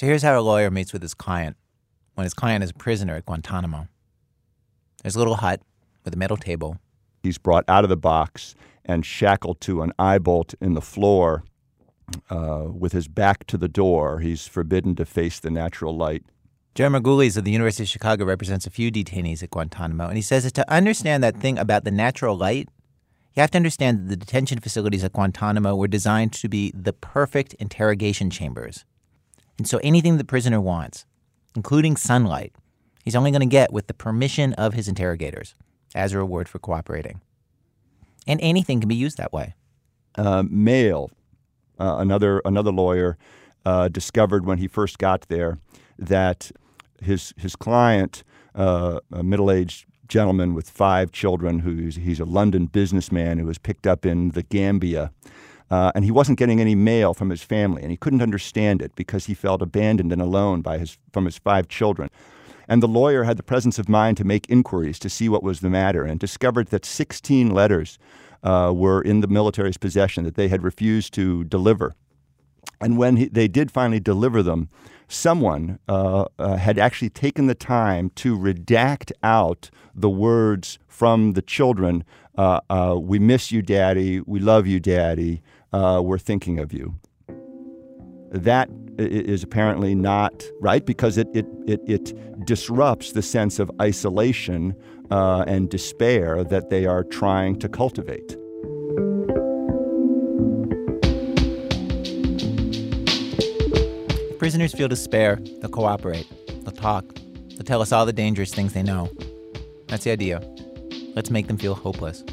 So here's how a lawyer meets with his client when his client is a prisoner at Guantanamo. There's a little hut with a metal table. He's brought out of the box and shackled to an eye bolt in the floor uh, with his back to the door. He's forbidden to face the natural light. Jerry Margulies of the University of Chicago represents a few detainees at Guantanamo, and he says that to understand that thing about the natural light, you have to understand that the detention facilities at Guantanamo were designed to be the perfect interrogation chambers. And so anything the prisoner wants, including sunlight, he's only going to get with the permission of his interrogators as a reward for cooperating. And anything can be used that way. Uh, mail, uh, another another lawyer, uh, discovered when he first got there that his his client, uh, a middle aged gentleman with five children, who's he's a London businessman who was picked up in the Gambia. Uh, and he wasn't getting any mail from his family, and he couldn't understand it because he felt abandoned and alone by his, from his five children. And the lawyer had the presence of mind to make inquiries to see what was the matter and discovered that 16 letters uh, were in the military's possession that they had refused to deliver. And when he, they did finally deliver them, someone uh, uh, had actually taken the time to redact out the words from the children uh, uh, We miss you, Daddy. We love you, Daddy. Uh, we're thinking of you. That is apparently not right because it, it, it, it disrupts the sense of isolation uh, and despair that they are trying to cultivate. prisoners feel despair, they'll cooperate, they'll talk, they'll tell us all the dangerous things they know. That's the idea. Let's make them feel hopeless.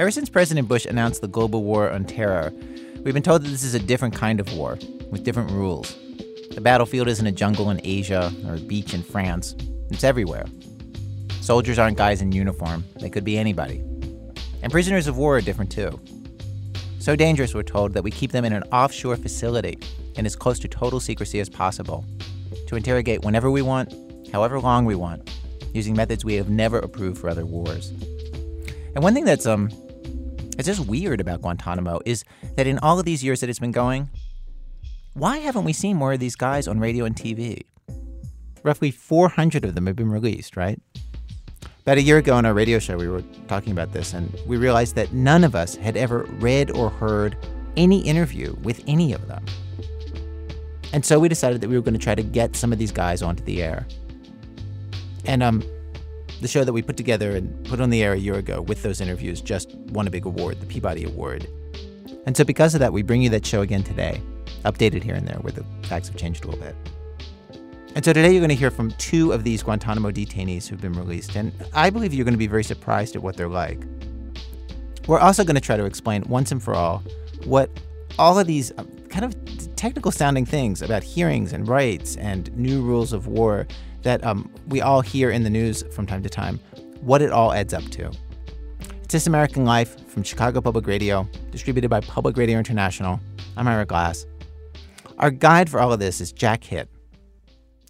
Ever since President Bush announced the global war on terror, we've been told that this is a different kind of war with different rules. The battlefield isn't a jungle in Asia or a beach in France, it's everywhere. Soldiers aren't guys in uniform, they could be anybody. And prisoners of war are different too. So dangerous, we're told, that we keep them in an offshore facility and as close to total secrecy as possible to interrogate whenever we want, however long we want, using methods we have never approved for other wars. And one thing that's um it's just weird about Guantanamo is that in all of these years that it's been going, why haven't we seen more of these guys on radio and TV? Roughly 400 of them have been released, right? About a year ago on our radio show, we were talking about this, and we realized that none of us had ever read or heard any interview with any of them. And so we decided that we were going to try to get some of these guys onto the air. And um, the show that we put together and put on the air a year ago with those interviews just won a big award, the Peabody Award. And so because of that, we bring you that show again today, updated here and there where the facts have changed a little bit. And so today you're going to hear from two of these Guantanamo detainees who've been released, and I believe you're going to be very surprised at what they're like. We're also going to try to explain once and for all what all of these um, kind of technical sounding things about hearings and rights and new rules of war that um, we all hear in the news from time to time, what it all adds up to. It's This American Life from Chicago Public Radio, distributed by Public Radio International. I'm Ira Glass. Our guide for all of this is Jack Hitt.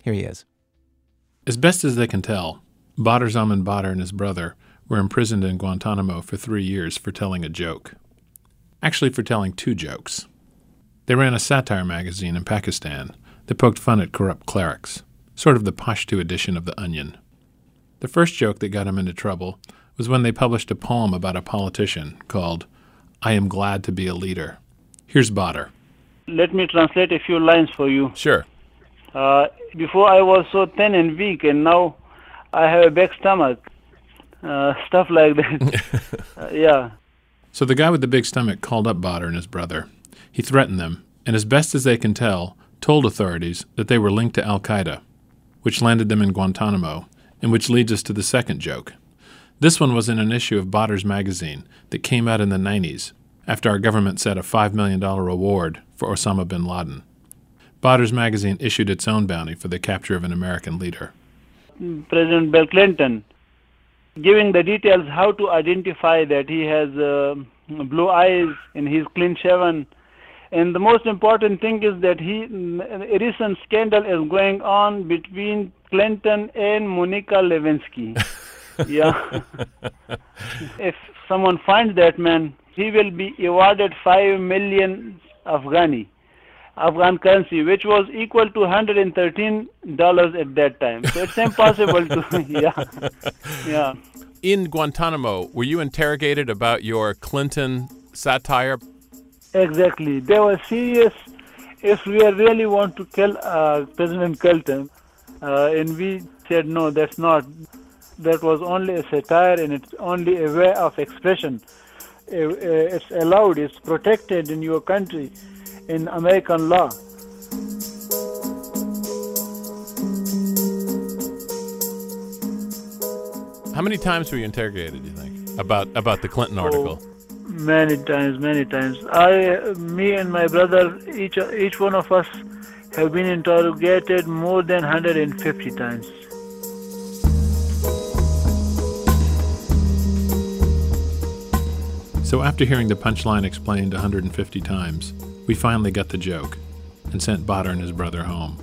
Here he is. As best as they can tell, Badr Zaman Badr and his brother were imprisoned in Guantanamo for three years for telling a joke. Actually, for telling two jokes. They ran a satire magazine in Pakistan that poked fun at corrupt clerics, sort of the Pashto edition of The Onion. The first joke that got him into trouble was when they published a poem about a politician called I Am Glad to Be a Leader. Here's Badr. Let me translate a few lines for you. Sure. Uh, before I was so thin and weak, and now I have a big stomach. Uh, stuff like that. uh, yeah. So the guy with the big stomach called up Badr and his brother he threatened them, and as best as they can tell, told authorities that they were linked to Al Qaeda, which landed them in Guantanamo, and which leads us to the second joke. This one was in an issue of Badr's magazine that came out in the 90s after our government set a $5 million reward for Osama bin Laden. Badr's magazine issued its own bounty for the capture of an American leader. President Bill Clinton giving the details how to identify that he has uh, blue eyes and he's clean shaven and the most important thing is that he, a recent scandal is going on between Clinton and Monica Lewinsky. yeah. if someone finds that man, he will be awarded five million Afghani. Afghan currency, which was equal to 113 dollars at that time. So it's impossible to, yeah, yeah. In Guantanamo, were you interrogated about your Clinton satire? Exactly. They were serious. If we really want to kill uh, President Clinton, uh, and we said no, that's not. That was only a satire, and it's only a way of expression. It's allowed. It's protected in your country in American law. How many times were you interrogated? Do you think about about the Clinton article? Oh, many times, many times. I, me, and my brother, each each one of us, have been interrogated more than 150 times. So after hearing the punchline explained 150 times, we finally got the joke and sent Badr and his brother home.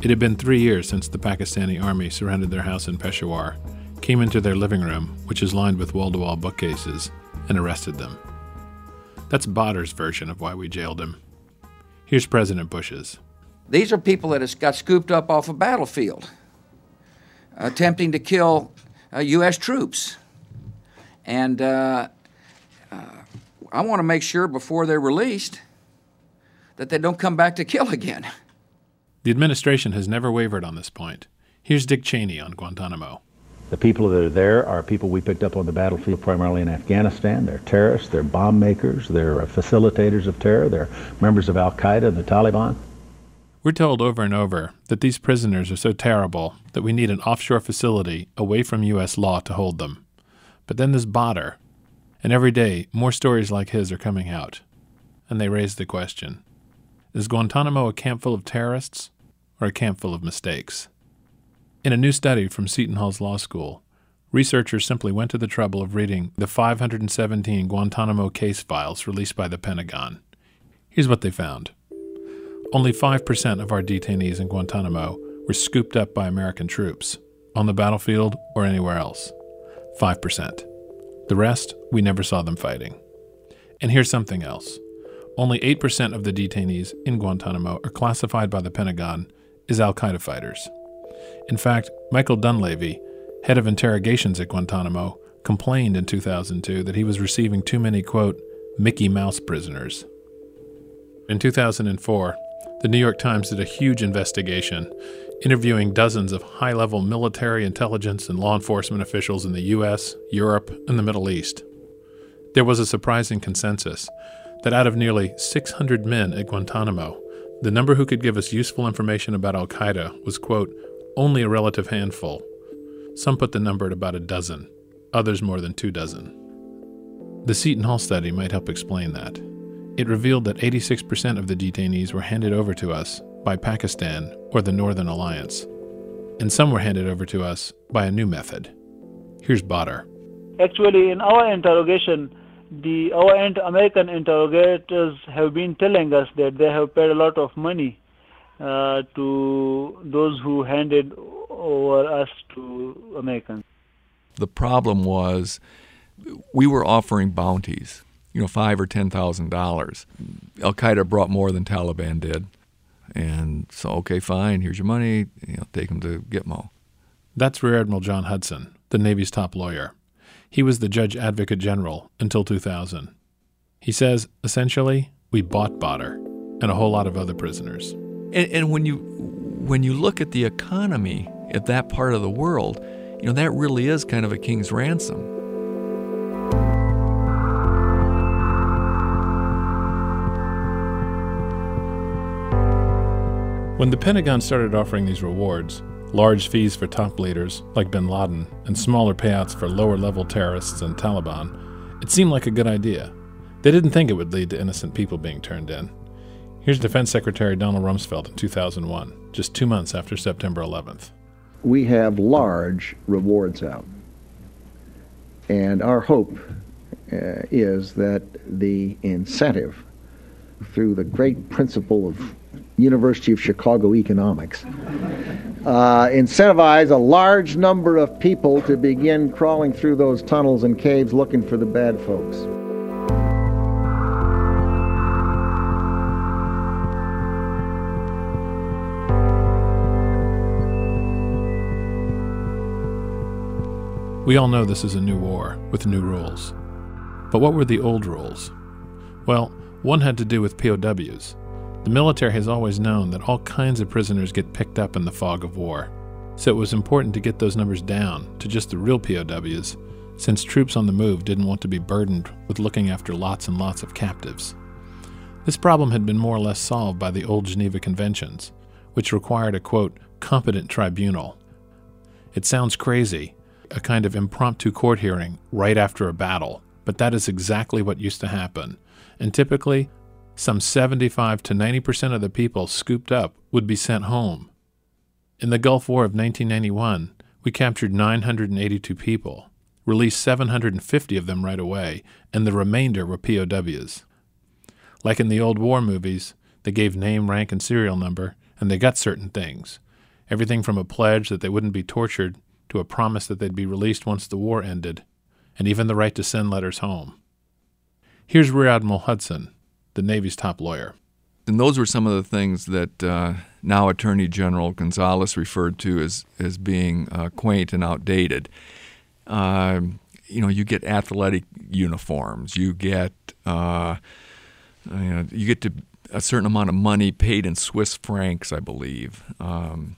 It had been three years since the Pakistani army surrounded their house in Peshawar, came into their living room, which is lined with wall to wall bookcases, and arrested them. That's Badr's version of why we jailed him. Here's President Bush's. These are people that got scooped up off a battlefield, attempting to kill uh, U.S. troops. And uh, uh, I want to make sure before they're released that they don't come back to kill again. The administration has never wavered on this point. Here's Dick Cheney on Guantanamo. The people that are there are people we picked up on the battlefield primarily in Afghanistan. They're terrorists, they're bomb makers, they're facilitators of terror, they're members of Al Qaeda and the Taliban. We're told over and over that these prisoners are so terrible that we need an offshore facility away from U.S. law to hold them. But then there's Badr, and every day more stories like his are coming out. And they raise the question is Guantanamo a camp full of terrorists or a camp full of mistakes? In a new study from Seton Hall's law school, researchers simply went to the trouble of reading the 517 Guantanamo case files released by the Pentagon. Here's what they found only 5% of our detainees in Guantanamo were scooped up by American troops, on the battlefield or anywhere else. 5%. The rest, we never saw them fighting. And here's something else only 8% of the detainees in Guantanamo are classified by the Pentagon as Al Qaeda fighters. In fact, Michael Dunlavey, head of interrogations at Guantanamo, complained in 2002 that he was receiving too many, quote, Mickey Mouse prisoners. In 2004, the New York Times did a huge investigation, interviewing dozens of high level military intelligence and law enforcement officials in the U.S., Europe, and the Middle East. There was a surprising consensus that out of nearly 600 men at Guantanamo, the number who could give us useful information about Al Qaeda was, quote, only a relative handful. Some put the number at about a dozen, others more than two dozen. The Seton Hall study might help explain that. It revealed that 86% of the detainees were handed over to us by Pakistan or the Northern Alliance, and some were handed over to us by a new method. Here's Badr. Actually, in our interrogation, the our American interrogators have been telling us that they have paid a lot of money uh, to those who handed over us to Americans. The problem was we were offering bounties, you know, five or ten thousand dollars. Al Qaeda brought more than Taliban did, and so okay, fine, here's your money. You know, take them to Gitmo. That's Rear Admiral John Hutson, the Navy's top lawyer. He was the Judge Advocate General until 2000. He says, essentially, we bought Badr and a whole lot of other prisoners. And, and when you when you look at the economy at that part of the world, you know that really is kind of a king's ransom. When the Pentagon started offering these rewards, large fees for top leaders like bin Laden, and smaller payouts for lower level terrorists and Taliban, it seemed like a good idea. They didn't think it would lead to innocent people being turned in. Here's Defense Secretary Donald Rumsfeld in 2001, just two months after September 11th. We have large rewards out. And our hope uh, is that the incentive through the great principle of University of Chicago economics, uh, incentivize a large number of people to begin crawling through those tunnels and caves looking for the bad folks. We all know this is a new war with new rules. But what were the old rules? Well, one had to do with POWs. The military has always known that all kinds of prisoners get picked up in the fog of war, so it was important to get those numbers down to just the real POWs, since troops on the move didn't want to be burdened with looking after lots and lots of captives. This problem had been more or less solved by the old Geneva Conventions, which required a quote, competent tribunal. It sounds crazy, a kind of impromptu court hearing right after a battle, but that is exactly what used to happen. And typically, some 75 to 90% of the people scooped up would be sent home. In the Gulf War of 1991, we captured 982 people, released 750 of them right away, and the remainder were POWs. Like in the old war movies, they gave name, rank, and serial number, and they got certain things. Everything from a pledge that they wouldn't be tortured to a promise that they'd be released once the war ended, and even the right to send letters home. Here's Rear Admiral Hutson, the Navy's top lawyer. And those were some of the things that uh, now Attorney General Gonzales referred to as, as being uh, quaint and outdated. Uh, you know, you get athletic uniforms, you get uh, you, know, you get to a certain amount of money paid in Swiss francs, I believe. Um,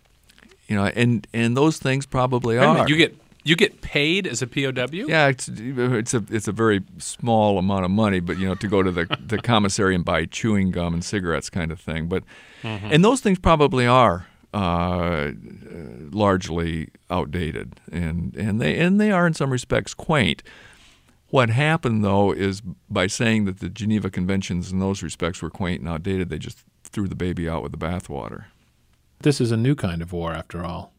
you know, and and those things probably are. minute, you get you get paid as a POW? Yeah, it's it's a it's a very small amount of money, but you know to go to the the commissary and buy chewing gum and cigarettes kind of thing. But and those things probably are uh, largely outdated, and and they and they are in some respects quaint. What happened though is by saying that the Geneva Conventions in those respects were quaint and outdated, they just threw the baby out with the bathwater. This is a new kind of war, after all.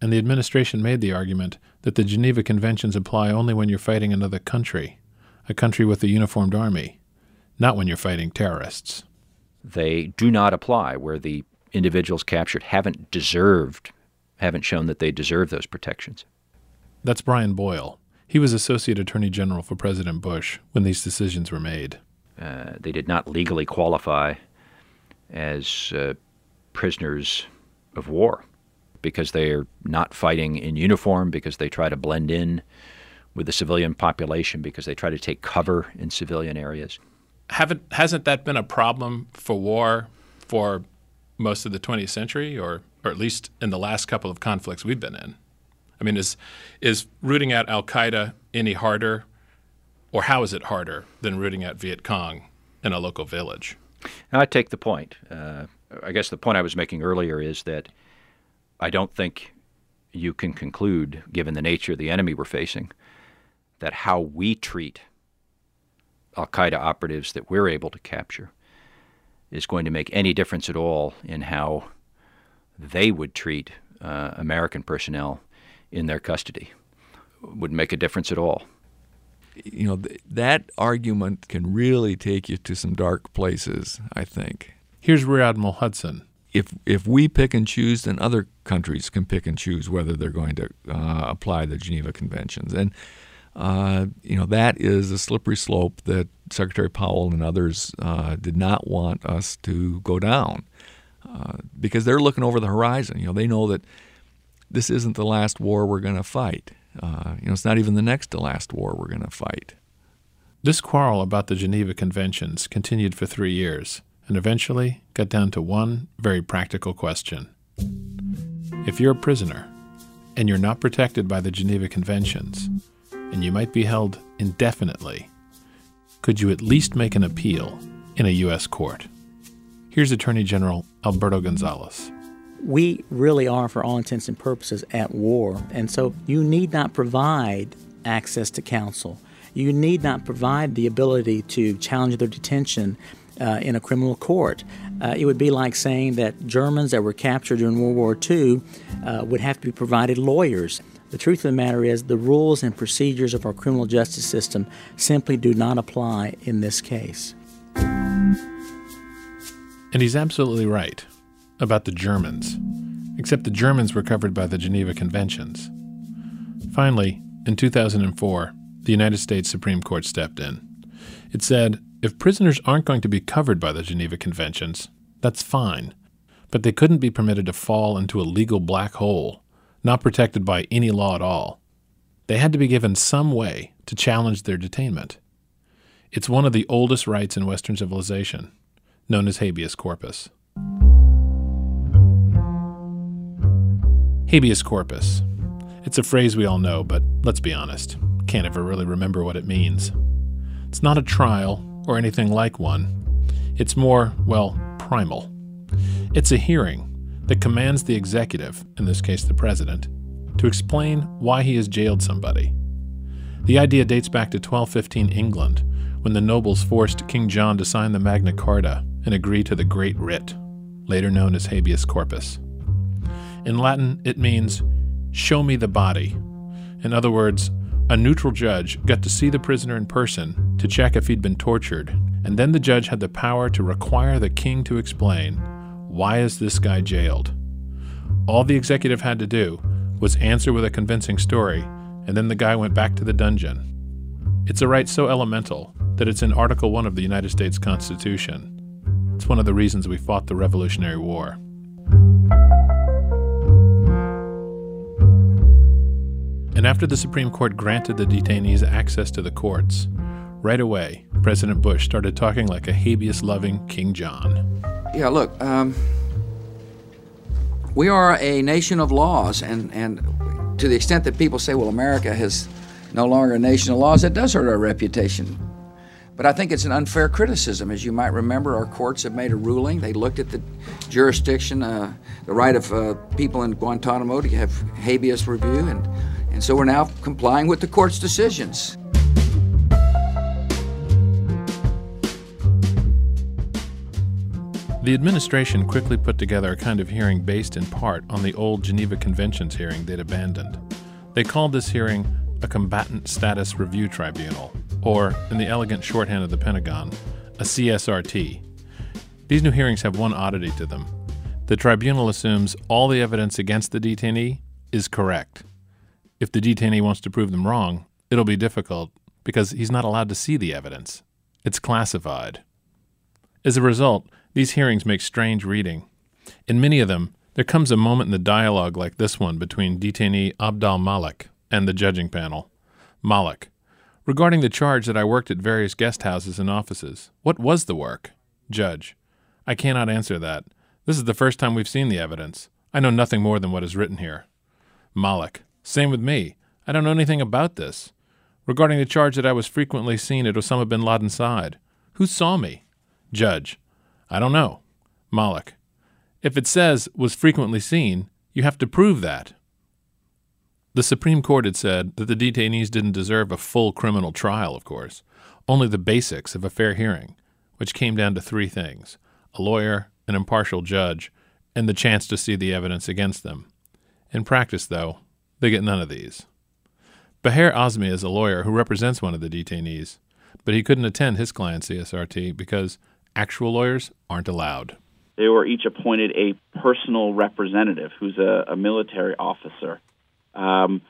And the administration made the argument that the Geneva Conventions apply only when you're fighting another country, a country with a uniformed army, not when you're fighting terrorists. They do not apply where the individuals captured haven't deserved, haven't shown that they deserve those protections. That's Brian Boyle. He was Associate Attorney General for President Bush when these decisions were made. Uh, they did not legally qualify as uh, prisoners of war because they are not fighting in uniform, because they try to blend in with the civilian population, because they try to take cover in civilian areas. Haven't hasn't that been a problem for war for most of the 20th century, or or at least in the last couple of conflicts we've been in? I mean, is is rooting out Al Qaeda any harder, or how is it harder than rooting out Viet Cong in a local village? Now, I take the point. Uh, I guess the point I was making earlier is that I don't think you can conclude, given the nature of the enemy we're facing, that how we treat Al Qaeda operatives that we're able to capture is going to make any difference at all in how they would treat uh, American personnel in their custody. Wouldn't make a difference at all. You know, th- that argument can really take you to some dark places, I think. Here's Rear Admiral Hutson. If if we pick and choose, then other countries can pick and choose whether they're going to uh, apply the Geneva Conventions, and uh, you know that is a slippery slope that Secretary Powell and others uh, did not want us to go down uh, because they're looking over the horizon. You know, they know that this isn't the last war we're going to fight. Uh, you know, it's not even the next to last war we're going to fight. This quarrel about the Geneva Conventions continued for three years and eventually got down to one very practical question. If you're a prisoner and you're not protected by the Geneva Conventions, and you might be held indefinitely, could you at least make an appeal in a U.S. court? Here's Attorney General Alberto Gonzales. We really are, for all intents and purposes, at war, and so you need not provide access to counsel. You need not provide the ability to challenge their detention uh, in a criminal court. Uh, it would be like saying that Germans that were captured during World War II uh, would have to be provided lawyers. The truth of the matter is, the rules and procedures of our criminal justice system simply do not apply in this case. And he's absolutely right about the Germans, except the Germans were covered by the Geneva Conventions. Finally, in 2004, the United States Supreme Court stepped in. It said if prisoners aren't going to be covered by the Geneva Conventions, that's fine, but they couldn't be permitted to fall into a legal black hole, not protected by any law at all. they had to be given some way to challenge their detainment. It's one of the oldest rights in Western civilization, known as habeas corpus. Habeas corpus. It's a phrase we all know, but let's be honest, can't ever really remember what it means. It's not a trial or anything like one. It's more, well, primal. It's a hearing that commands the executive, in this case the president, to explain why he has jailed somebody. The idea dates back to 1215 England, when the nobles forced King John to sign the Magna Carta and agree to the Great Writ, later known as habeas corpus. In Latin, it means, show me the body. In other words, a neutral judge got to see the prisoner in person to check if he'd been tortured, and then the judge had the power to require the king to explain why is this guy jailed? All the executive had to do was answer with a convincing story, and then the guy went back to the dungeon. It's a right so elemental that it's in Article 1 of the United States Constitution. It's one of the reasons we fought the Revolutionary War. And after the Supreme Court granted the detainees access to the courts, right away, President Bush started talking like a habeas loving King John. Yeah, look, um, we are a nation of laws, and, and to the extent that people say, well, America is no longer a nation of laws, it does hurt our reputation. But I think it's an unfair criticism. As you might remember, our courts have made a ruling. They looked at the jurisdiction, uh, the right of uh, people in Guantanamo to have habeas review, and, and so we're now complying with the court's decisions. The administration quickly put together a kind of hearing based in part on the old Geneva Conventions hearing they'd abandoned. They called this hearing a Combatant Status Review Tribunal, or, in the elegant shorthand of the Pentagon, a CSRT. These new hearings have one oddity to them. The tribunal assumes all the evidence against the detainee is correct. If the detainee wants to prove them wrong, it'll be difficult because he's not allowed to see the evidence. It's classified. As a result, these hearings make strange reading. In many of them, there comes a moment in the dialogue like this one between detainee Abdal Malik and the judging panel. Malik, regarding the charge that I worked at various guest houses and offices, what was the work? Judge, I cannot answer that. This is the first time we've seen the evidence. I know nothing more than what is written here. Malik, same with me. I don't know anything about this. Regarding the charge that I was frequently seen at Osama bin Laden's side, who saw me? Judge, I don't know. Malik. If it says was frequently seen, you have to prove that. The Supreme Court had said that the detainees didn't deserve a full criminal trial, of course, only the basics of a fair hearing, which came down to three things a lawyer, an impartial judge, and the chance to see the evidence against them. In practice, though, they get none of these. Baher Azmy is a lawyer who represents one of the detainees, but he couldn't attend his client's CSRT because Actual lawyers aren't allowed. They were each appointed a personal representative who's a, a military officer um,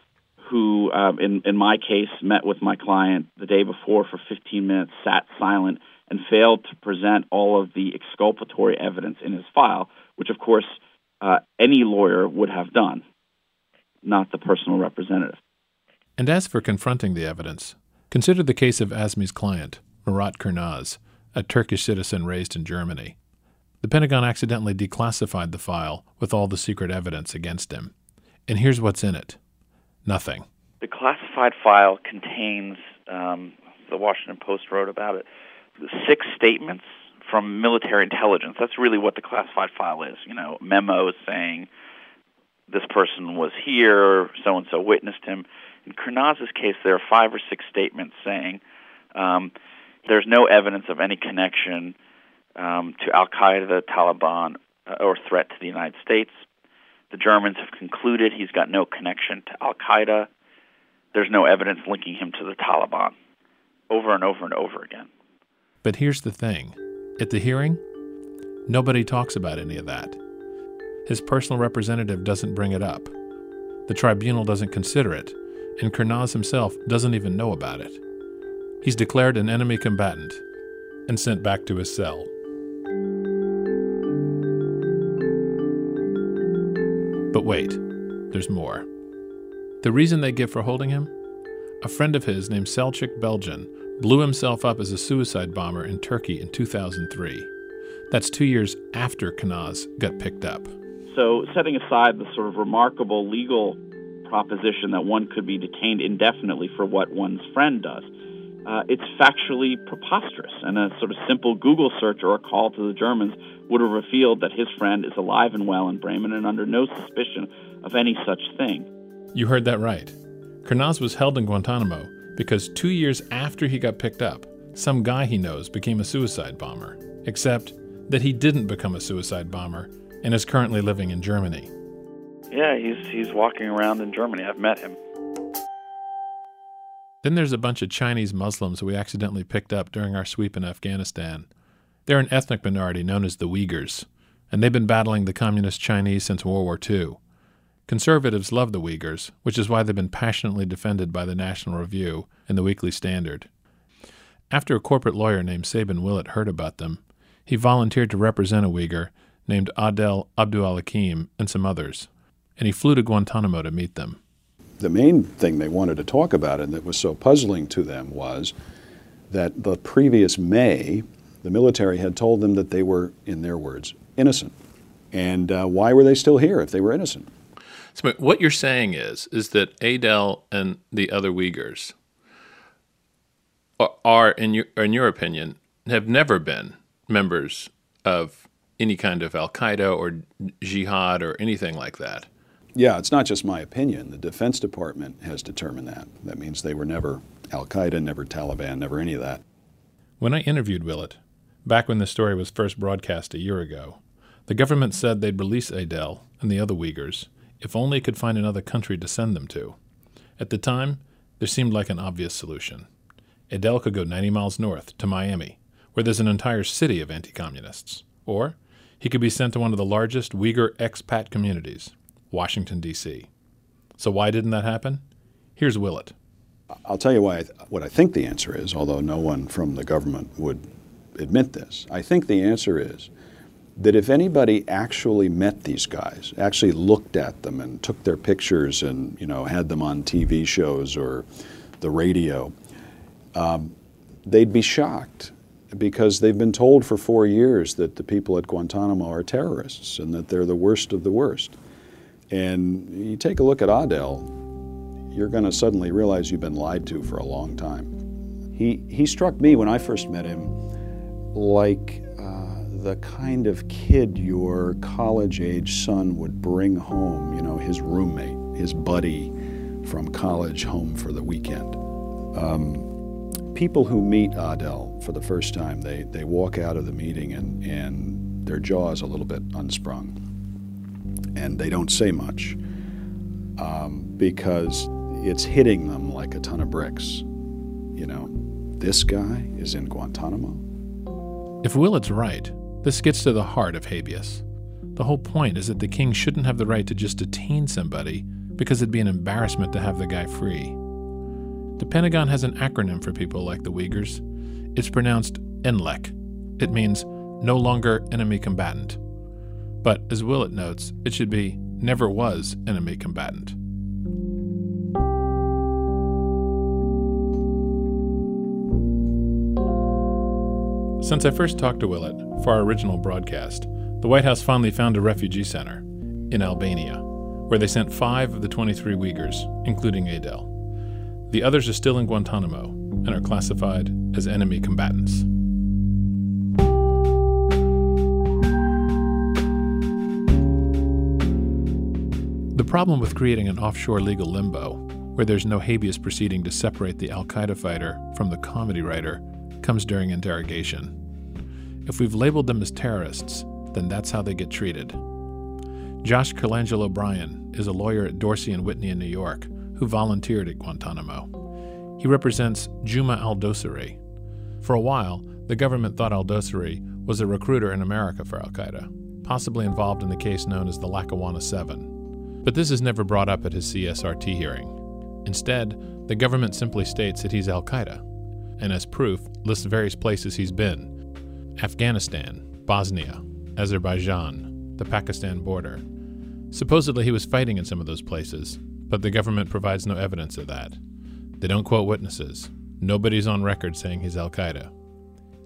who, um, in, in my case, met with my client the day before for 15 minutes, sat silent, and failed to present all of the exculpatory evidence in his file, which, of course, uh, any lawyer would have done, not the personal representative. And as for confronting the evidence, consider the case of Azmy's client, Murat Kurnaz a Turkish citizen raised in Germany. The Pentagon accidentally declassified the file with all the secret evidence against him. And here's what's in it nothing. The classified file contains, um, the Washington Post wrote about it, six statements from military intelligence. That's really what the classified file is. You know, memos saying this person was here, so and so witnessed him. In Kurnaz's case, there are five or six statements saying um, there's no evidence of any connection um, to Al Qaeda, Taliban, uh, or threat to the United States. The Germans have concluded he's got no connection to Al Qaeda. There's no evidence linking him to the Taliban. Over and over and over again. But here's the thing at the hearing, nobody talks about any of that. His personal representative doesn't bring it up. The tribunal doesn't consider it, and Kurnaz himself doesn't even know about it. He's declared an enemy combatant and sent back to his cell. But wait, there's more. The reason they give for holding him? a friend of his named Selçuk Bilgin blew himself up as a suicide bomber in Turkey in 2003. That's two years after Kurnaz got picked up. So, setting aside the sort of remarkable legal proposition that one could be detained indefinitely for what one's friend does, uh, it's factually preposterous. And a sort of simple Google search or a call to the Germans would have revealed that his friend is alive and well in Bremen and under no suspicion of any such thing. You heard that right. Kurnaz was held in Guantanamo because two years after he got picked up, some guy he knows became a suicide bomber, except that he didn't become a suicide bomber and is currently living in Germany. Yeah, he's he's walking around in Germany. I've met him. Then there's a bunch of Chinese Muslims we accidentally picked up during our sweep in Afghanistan. They're an ethnic minority known as the Uyghurs, and they've been battling the communist Chinese since World War II. Conservatives love the Uyghurs, which is why they've been passionately defended by the National Review and the Weekly Standard. After a corporate lawyer named Sabin Willett heard about them, he volunteered to represent a Uyghur named Adel Abdul Hakim and some others, and he flew to Guantanamo to meet them. The main thing they wanted to talk about and that was so puzzling to them was that the previous May, the military had told them that they were, in their words, innocent. And uh, why were they still here if they were innocent? So what you're saying is is that Adel and the other Uyghurs are, are in your in your opinion have never been members of any kind of Al Qaeda or jihad or anything like that. Yeah, it's not just my opinion. The Defense Department has determined that. That means they were never Al Qaeda, never Taliban, never any of that. When I interviewed Willett, back when the story was first broadcast a year ago, the government said they'd release Adel and the other Uyghurs if only it could find another country to send them to. At the time, there seemed like an obvious solution. Adel could go 90 miles north to Miami, where there's an entire city of anti communists. Or he could be sent to one of the largest Uyghur expat communities, Washington, D.C. So, why didn't that happen? Here's Willett. I'll tell you why I th- what I think the answer is, although no one from the government would admit this. I think the answer is that if anybody actually met these guys, actually looked at them and took their pictures and you know had them on TV shows or the radio, um, they'd be shocked because they've been told for four years that the people at Guantanamo are terrorists and that they're the worst of the worst. And you take a look at Adel, you're going to suddenly realize you've been lied to for a long time. He, he struck me when I first met him like uh, the kind of kid your college age son would bring home, you know, his roommate, his buddy from college home for the weekend. Um, people who meet Adel for the first time, they, they walk out of the meeting and, and their jaw is a little bit unsprung. And they don't say much um, because it's hitting them like a ton of bricks. You know, this guy is in Guantanamo. If Willett's right, this gets to the heart of habeas. The whole point is that the king shouldn't have the right to just detain somebody because it'd be an embarrassment to have the guy free. The Pentagon has an acronym for people like the Uyghurs. It's pronounced NLEC. It means no longer enemy combatant. But as Willett notes, it should be never was enemy combatant. Since I first talked to Willett for our original broadcast, the White House finally found a refugee center in Albania, where they sent five of the 23 Uyghurs, including Adel. The others are still in Guantanamo and are classified as enemy combatants. The problem with creating an offshore legal limbo, where there's no habeas proceeding to separate the Al Qaeda fighter from the comedy writer, comes during interrogation. If we've labeled them as terrorists, then that's how they get treated. Josh Colangelo Bryan is a lawyer at Dorsey and Whitney in New York who volunteered at Guantanamo. He represents Juma al Dosari. For a while, the government thought al Dosari was a recruiter in America for Al Qaeda, possibly involved in the case known as the Lackawanna Seven. But this is never brought up at his CSRT hearing. Instead, the government simply states that he's Al Qaeda, and as proof, lists various places he's been Afghanistan, Bosnia, Azerbaijan, the Pakistan border. Supposedly, he was fighting in some of those places, but the government provides no evidence of that. They don't quote witnesses. Nobody's on record saying he's Al Qaeda.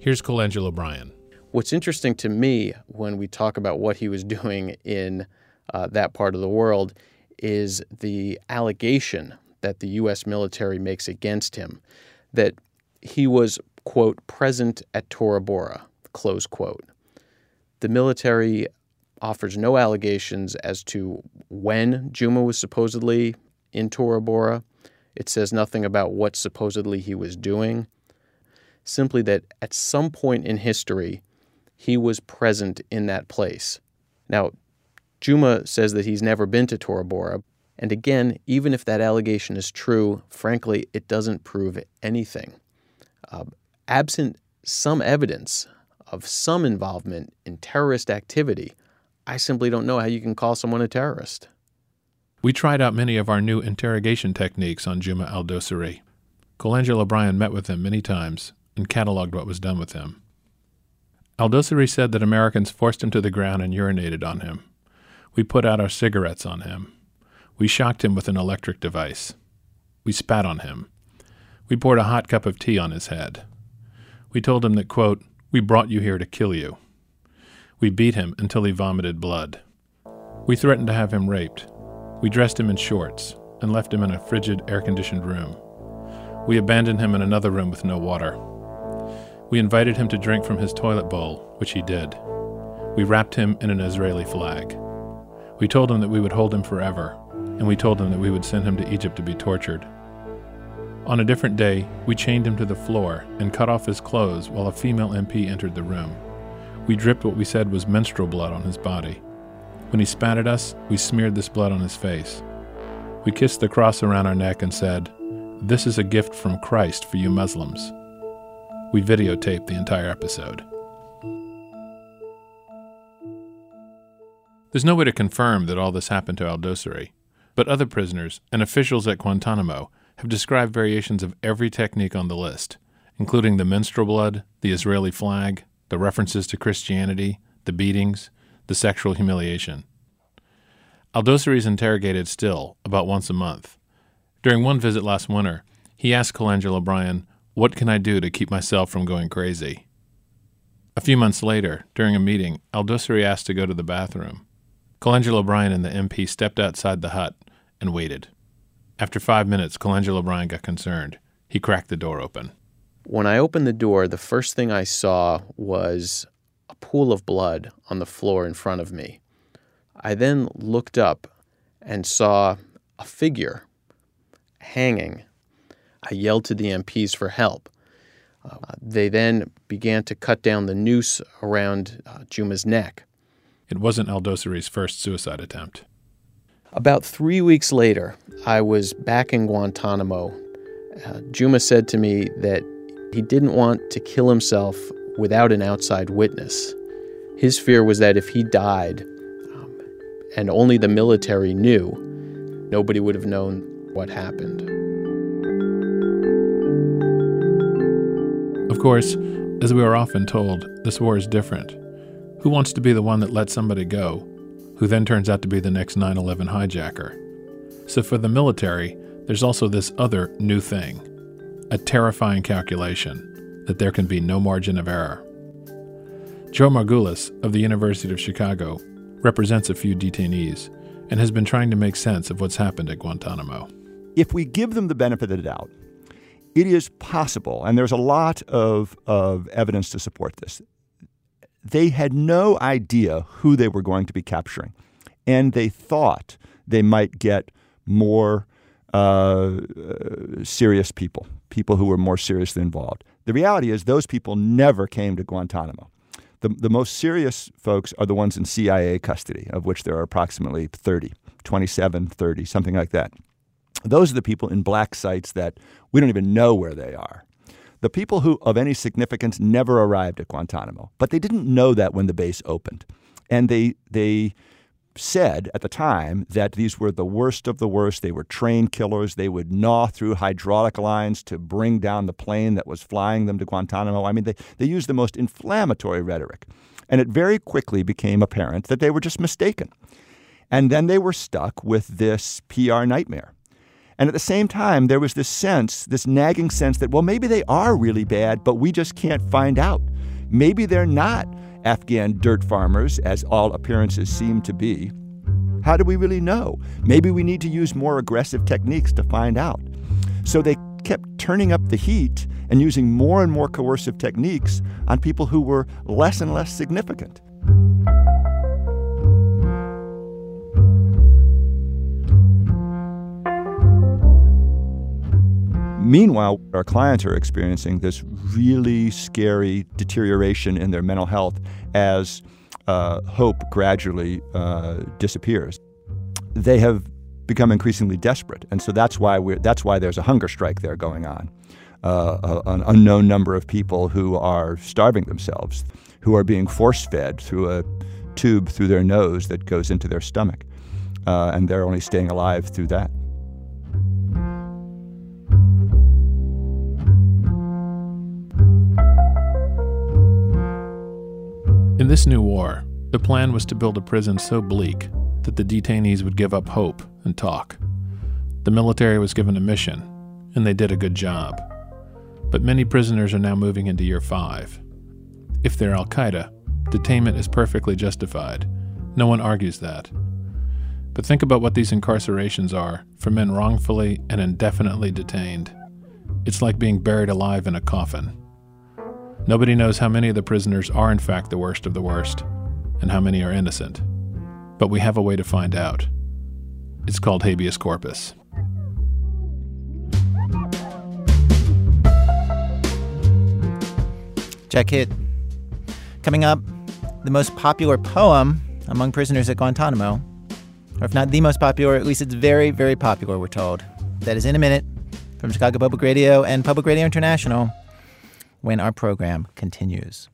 Here's Colangelo Bryan. What's interesting to me when we talk about what he was doing in uh, that part of the world is the allegation that the U.S. military makes against him that he was, quote, present at Tora Bora, close quote. The military offers no allegations as to when Juma was supposedly in Tora Bora. It says nothing about what supposedly he was doing. Simply that at some point in history, he was present in that place. Now, Juma says that he's never been to Tora Bora, and again, even if that allegation is true, frankly, it doesn't prove anything. Uh, absent some evidence of some involvement in terrorist activity, I simply don't know how you can call someone a terrorist. We tried out many of our new interrogation techniques on Juma al Dosari. Colangelo Bryan met with him many times and cataloged what was done with him. Al Dosari said that Americans forced him to the ground and urinated on him. We put out our cigarettes on him. We shocked him with an electric device. We spat on him. We poured a hot cup of tea on his head. We told him that, quote, we brought you here to kill you. We beat him until he vomited blood. We threatened to have him raped. We dressed him in shorts and left him in a frigid, air conditioned room. We abandoned him in another room with no water. We invited him to drink from his toilet bowl, which he did. We wrapped him in an Israeli flag. We told him that we would hold him forever, and we told him that we would send him to Egypt to be tortured. On a different day, we chained him to the floor and cut off his clothes while a female MP entered the room. We dripped what we said was menstrual blood on his body. When he spat at us, we smeared this blood on his face. We kissed the cross around our neck and said, This is a gift from Christ for you Muslims. We videotaped the entire episode. There's no way to confirm that all this happened to Al Dosari, but other prisoners and officials at Guantanamo have described variations of every technique on the list, including the menstrual blood, the Israeli flag, the references to Christianity, the beatings, the sexual humiliation. Al Dosari is interrogated still, about once a month. During one visit last winter, he asked Colangelo Bryan, What can I do to keep myself from going crazy? A few months later, during a meeting, Al Dosari asked to go to the bathroom. Colangelo Bryan and the MP stepped outside the hut and waited. After five minutes, Colangelo Bryan got concerned. He cracked the door open. When I opened the door, the first thing I saw was a pool of blood on the floor in front of me. I then looked up and saw a figure hanging. I yelled to the MPs for help. Uh, they then began to cut down the noose around uh, Juma's neck. It wasn't Al Dosari's first suicide attempt. About three weeks later, I was back in Guantanamo. Uh, Juma said to me that he didn't want to kill himself without an outside witness. His fear was that if he died um, and only the military knew, nobody would have known what happened. Of course, as we are often told, this war is different. Who wants to be the one that lets somebody go, who then turns out to be the next 9 11 hijacker? So for the military, there's also this other new thing a terrifying calculation that there can be no margin of error. Joe Margulies of the University of Chicago represents a few detainees and has been trying to make sense of what's happened at Guantanamo. If we give them the benefit of the doubt, it is possible, and there's a lot of, of evidence to support this, they had no idea who they were going to be capturing. And they thought they might get more uh, serious people, people who were more seriously involved. The reality is, those people never came to Guantanamo. The, the most serious folks are the ones in CIA custody, of which there are approximately 30, 27, 30, something like that. Those are the people in black sites that we don't even know where they are. The people who of any significance never arrived at Guantanamo, but they didn't know that when the base opened. And they they said at the time that these were the worst of the worst. They were train killers. They would gnaw through hydraulic lines to bring down the plane that was flying them to Guantanamo. I mean, they, they used the most inflammatory rhetoric. And it very quickly became apparent that they were just mistaken. And then they were stuck with this PR nightmare. And at the same time, there was this sense, this nagging sense that, well, maybe they are really bad, but we just can't find out. Maybe they're not Afghan dirt farmers, as all appearances seem to be. How do we really know? Maybe we need to use more aggressive techniques to find out. So they kept turning up the heat and using more and more coercive techniques on people who were less and less significant. Meanwhile, our clients are experiencing this really scary deterioration in their mental health as uh, hope gradually uh, disappears. They have become increasingly desperate, and so that's why we're, that's why there's a hunger strike there going on. Uh, an unknown number of people who are starving themselves, who are being force fed through a tube through their nose that goes into their stomach, uh, and they're only staying alive through that. In this new war, the plan was to build a prison so bleak that the detainees would give up hope and talk. The military was given a mission, and they did a good job. But many prisoners are now moving into year five. If they're Al Qaeda, detainment is perfectly justified. No one argues that. But think about what these incarcerations are for men wrongfully and indefinitely detained. It's like being buried alive in a coffin. Nobody knows how many of the prisoners are in fact the worst of the worst, and how many are innocent. But we have a way to find out. It's called habeas corpus. Check it. Coming up, the most popular poem among prisoners at Guantanamo. Or if not the most popular, at least it's very, very popular, we're told. That is in a minute from Chicago Public Radio and Public Radio International when our program continues.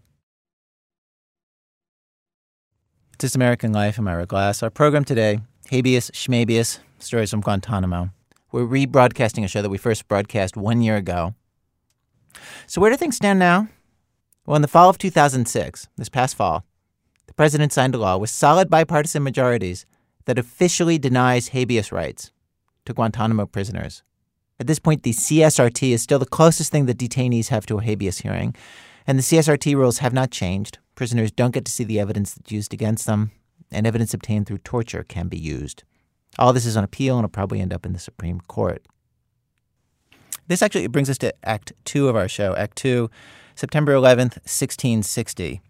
This American Life, I'm Ira Glass. Our program today, Habeas Schmabeas, Stories from Guantanamo. We're rebroadcasting a show that we first broadcast one year ago. So, where do things stand now? Well, in the fall of 2006, this past fall, the president signed a law with solid bipartisan majorities that officially denies habeas rights to Guantanamo prisoners. At this point, the CSRT is still the closest thing that detainees have to a habeas hearing, and the CSRT rules have not changed. Prisoners don't get to see the evidence that's used against them, and evidence obtained through torture can be used. All this is on appeal and will probably end up in the Supreme Court. This actually brings us to Act Two of our show. Act Two, September 11th, 1660.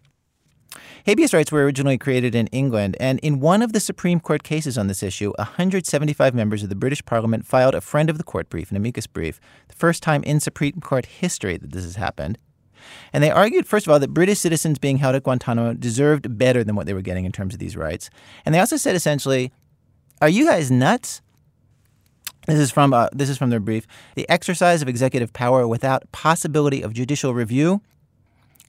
Habeas rights were originally created in England, and in one of the Supreme Court cases on this issue, 175 members of the British Parliament filed a friend of the court brief, an amicus brief, the first time in Supreme Court history that this has happened. And they argued, first of all, that British citizens being held at Guantanamo deserved better than what they were getting in terms of these rights. And they also said essentially, are you guys nuts? This is from uh, this is from their brief. The exercise of executive power without possibility of judicial review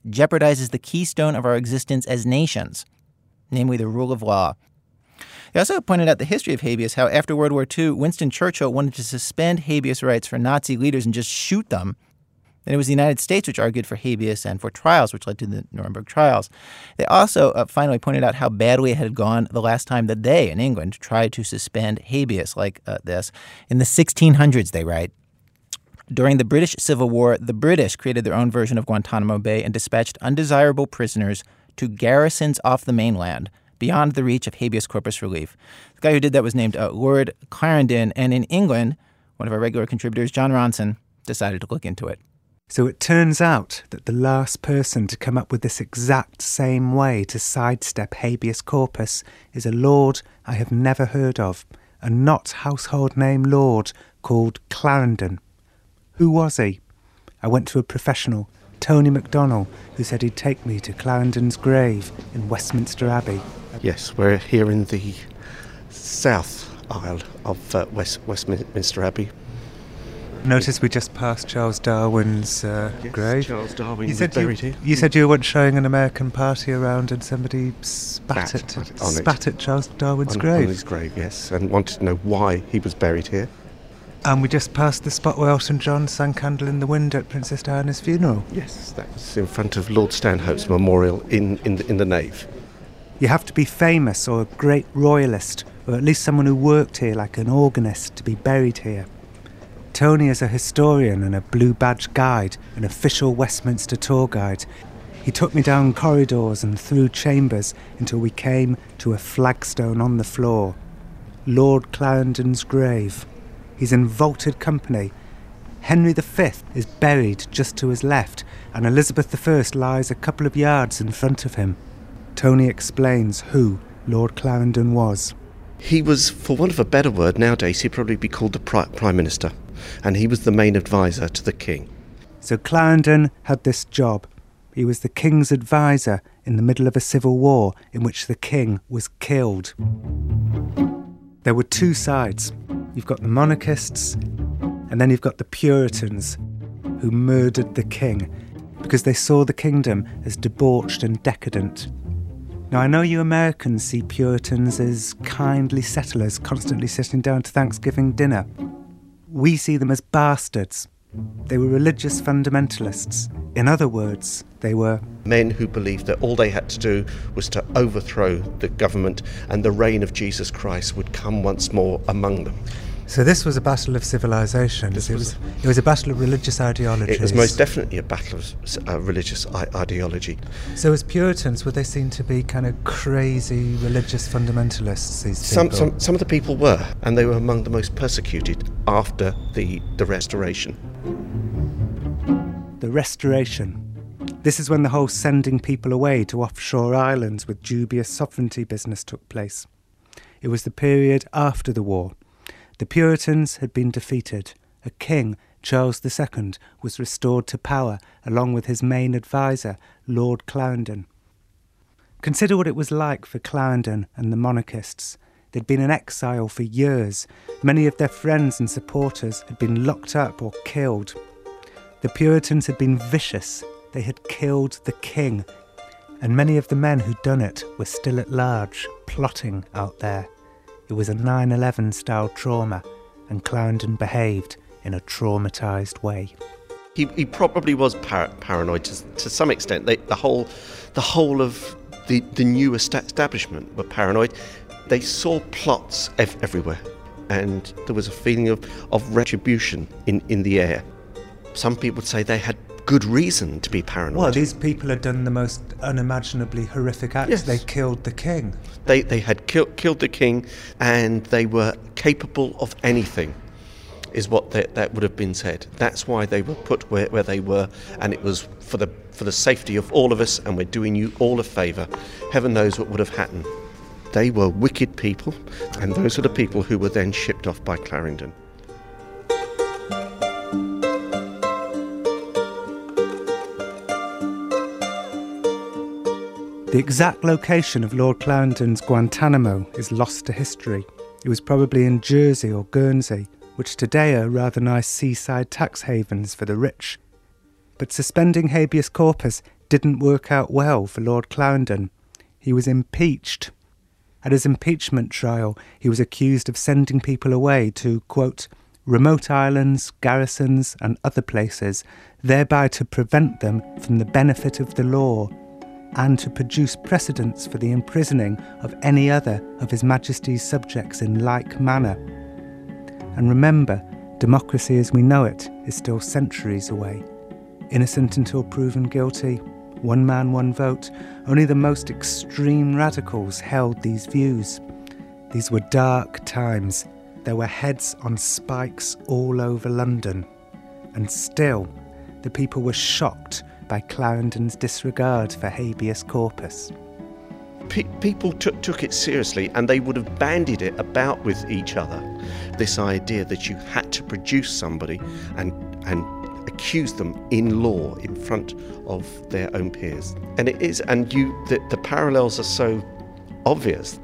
jeopardizes the keystone of our existence as nations, namely the rule of law. They also pointed out the history of habeas, how after World War II, Winston Churchill wanted to suspend habeas rights for Nazi leaders and just shoot them. And it was the United States which argued for habeas and for trials, which led to the Nuremberg trials. They also uh, finally pointed out how badly it had gone the last time that they, in England, tried to suspend habeas like uh, this. In the 1600s, they write, during the British Civil War, the British created their own version of Guantanamo Bay and dispatched undesirable prisoners to garrisons off the mainland, beyond the reach of habeas corpus relief. The guy who did that was named uh, Lord Clarendon, and in England, one of our regular contributors, Jon Ronson, decided to look into it. So it turns out that the last person to come up with this exact same way to sidestep habeas corpus is a lord I have never heard of, a not household name lord called Clarendon. Who was he? I went to a professional, Tony MacDonald, who said he'd take me to Clarendon's grave in Westminster Abbey. Yes, we're here in the south aisle of uh, West, Westminster Abbey. Notice we just passed Charles Darwin's uh, yes, grave. Charles Darwin you said buried you, here. You said you were once showing an American party around and somebody spat, Spat at, on spat at Charles Darwin's on, grave. On his grave, yes, and wanted to know why he was buried here. And we just passed the spot where Elton John sang Candle in the Wind at Princess Diana's funeral. Yes, that was in front of Lord Stanhope's memorial in, in, the, in the nave. You have to be famous or a great royalist, or at least someone who worked here like an organist, to be buried here. Tony is a historian and a blue badge guide, an official Westminster tour guide. He took me down corridors and through chambers until we came to a flagstone on the floor. Lord Clarendon's grave. He's in vaulted company. Henry V is buried just to his left, and Elizabeth I lies a couple of yards in front of him. Tony explains who Lord Clarendon was. He was, for want of a better word, nowadays he'd probably be called the Pri- Prime Minister, and he was the main advisor to the King. So Clarendon had this job. He was the King's advisor in the middle of a civil war in which the King was killed. There were two sides. You've got the monarchists, and then you've got the Puritans, who murdered the King because they saw the kingdom as debauched and decadent. Now, I know you Americans see Puritans as kindly settlers constantly sitting down to Thanksgiving dinner. We see them as bastards. They were religious fundamentalists. In other words, they were men who believed that all they had to do was to overthrow the government and the reign of Jesus Christ would come once more among them. So this was a battle of civilizations. It was, it was a battle of religious ideologies. It was most definitely a battle of uh, religious I- ideology. So as Puritans, were they seen to be kind of crazy religious fundamentalists? These Some, people? some, some of the people were, and they were among the most persecuted after the, the Restoration. The Restoration. This is when the whole sending people away to offshore islands with dubious sovereignty business took place. It was the period after the war. The Puritans had been defeated. A king, Charles II, was restored to power along with his main adviser, Lord Clarendon. Consider what it was like for Clarendon and the monarchists. They'd been in exile for years. Many of their friends and supporters had been locked up or killed. The Puritans had been vicious. They had killed the king. And many of the men who'd done it were still at large, plotting out there. It was a 9 11 style trauma, and Clarendon behaved in a traumatised way. He, he probably was par- paranoid to, to some extent. They, the whole, the whole of the, the new establishment were paranoid. They saw plots ev- everywhere, and there was a feeling of, of retribution in, in the air. Some people would say they had good reason to be paranoid. Well, these people had done the most unimaginably horrific acts. Yes. They killed the king. They, they had kill, killed the king and they were capable of anything, is what they, that would have been said. That's why they were put where, where they were, and it was for the, for the safety of all of us, and we're doing you all a favour. Heaven knows what would have happened. They were wicked people, and those are the people who were then shipped off by Clarendon. The exact location of Lord Clarendon's Guantanamo is lost to history. It was probably in Jersey or Guernsey, which today are rather nice seaside tax havens for the rich. But suspending habeas corpus didn't work out well for Lord Clarendon. He was impeached. At his impeachment trial, he was accused of sending people away to, quote, remote islands, garrisons, and other places, thereby to prevent them from the benefit of the law and to produce precedents for the imprisoning of any other of His Majesty's subjects in like manner. And remember, democracy as we know it is still centuries away. Innocent until proven guilty, one man, one vote, only the most extreme radicals held these views. These were dark times. There were heads on spikes all over London. And still, the people were shocked by Clarendon's disregard for habeas corpus. Pe- people took, took it seriously and they would have bandied it about with each other. This idea that you had to produce somebody and, and accuse them in law in front of their own peers. And it is, and you, the, the parallels are so obvious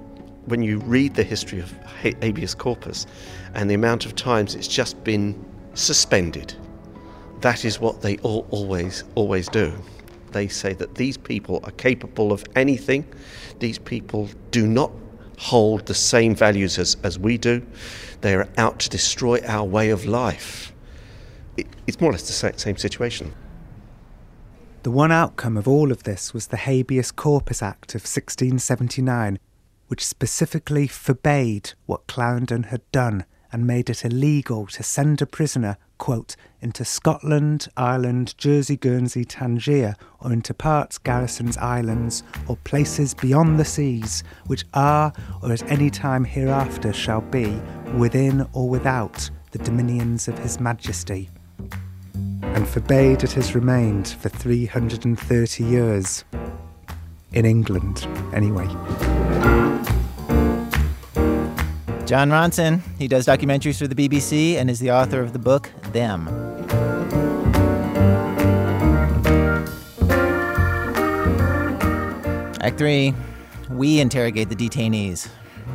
when you read the history of habeas corpus and the amount of times it's just been suspended that is what they all, always, always do. They say that these people are capable of anything. These people do not hold the same values as, as we do. They are out to destroy our way of life. It, it's more or less the sa- same situation. The one outcome of all of this was the Habeas Corpus Act of 1679, which specifically forbade what Clarendon had done and made it illegal to send a prisoner, quote, into Scotland, Ireland, Jersey, Guernsey, Tangier, or into parts, garrisons, islands, or places beyond the seas, which are, or at any time hereafter shall be, within or without the dominions of His Majesty. And forbade it has remained for 330 years. In England, anyway. Jon Ronson, he does documentaries for the BBC and is the author of the book Them. Act 3 We interrogate the detainees.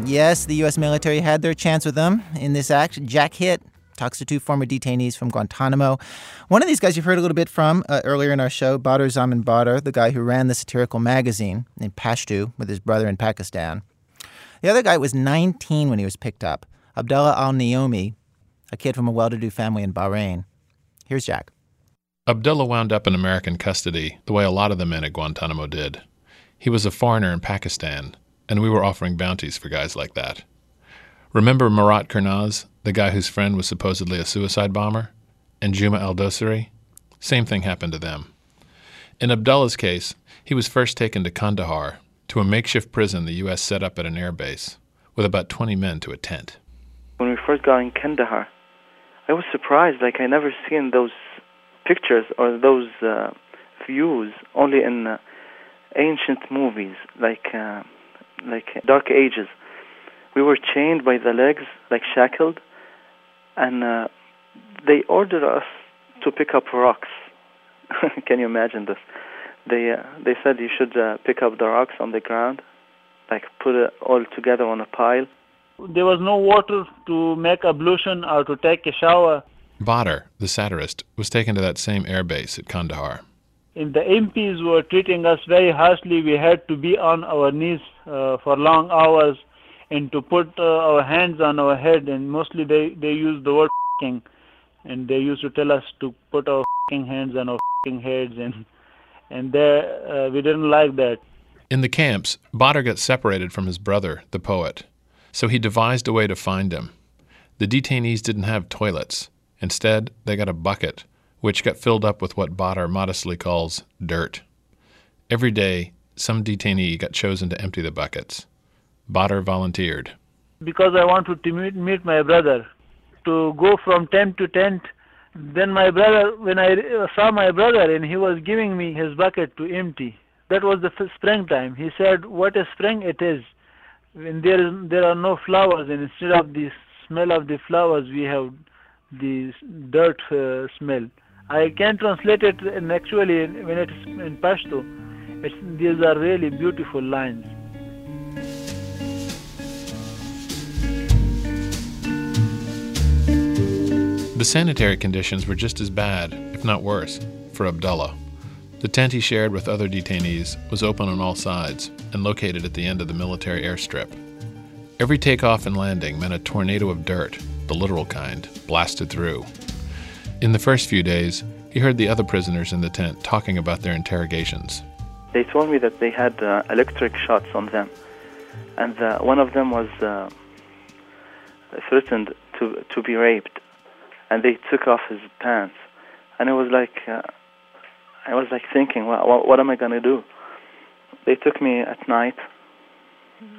Yes, the U.S. military had their chance with them. In this act, Jack Hitt talks to two former detainees from Guantanamo. One of these guys you've heard a little bit from uh, earlier in our show, Badr Zaman Badr, the guy who ran the satirical magazine in Pashto with his brother in Pakistan. The other guy was 19 when he was picked up, Abdullah al Noaimi, a kid from a well to do family in Bahrain. Here's Jack. Abdullah wound up in American custody the way a lot of the men at Guantanamo did. He was a foreigner in Pakistan, and we were offering bounties for guys like that. Remember Murat Kurnaz, the guy whose friend was supposedly a suicide bomber? And Juma al Dosari? Same thing happened to them. In Abdullah's case, he was first taken to Kandahar, to a makeshift prison the U.S. set up at an airbase with about 20 men to a tent. When we first got in Kandahar, I was surprised. Like, I never seen those pictures or those uh, views only in uh, ancient movies, like, uh, like Dark Ages. We were chained by the legs, like shackled, and uh, they ordered us to pick up rocks. Can you imagine this? They uh, they said you should uh, pick up the rocks on the ground, like put it all together on a pile. There was no water to make ablution or to take a shower. Badr, the satirist, was taken to that same airbase at Kandahar. If the MPs were treating us very harshly, we had to be on our knees uh, for long hours and to put uh, our hands on our head. And mostly they, they used the word f***ing. And they used to tell us to put our f***ing hands on our f***ing heads and and there uh, we didn't like that. In the camps, Badr got separated from his brother, the poet, so he devised a way to find him. The detainees didn't have toilets. Instead, they got a bucket, which got filled up with what Badr modestly calls dirt. Every day, some detainee got chosen to empty the buckets. Badr volunteered. Because I wanted to meet, meet my brother, to go from tent to tent then my brother, when I saw my brother and he was giving me his bucket to empty, that was the springtime. He said, "What a spring it is! When there is there are no flowers, and instead of the smell of the flowers, we have the dirt uh, smell." I can translate it, and actually, when it's in Pashto, it's, these are really beautiful lines. The sanitary conditions were just as bad, if not worse, for Abdullah. The tent he shared with other detainees was open on all sides and located at the end of the military airstrip. Every takeoff and landing meant a tornado of dirt, the literal kind, blasted through. In the first few days, he heard the other prisoners in the tent talking about their interrogations. They told me that they had uh, electric shots on them, and uh, one of them was uh, threatened to to be raped and they took off his pants, and it was like uh, I was like thinking, well, what, what am I gonna do? They took me at night.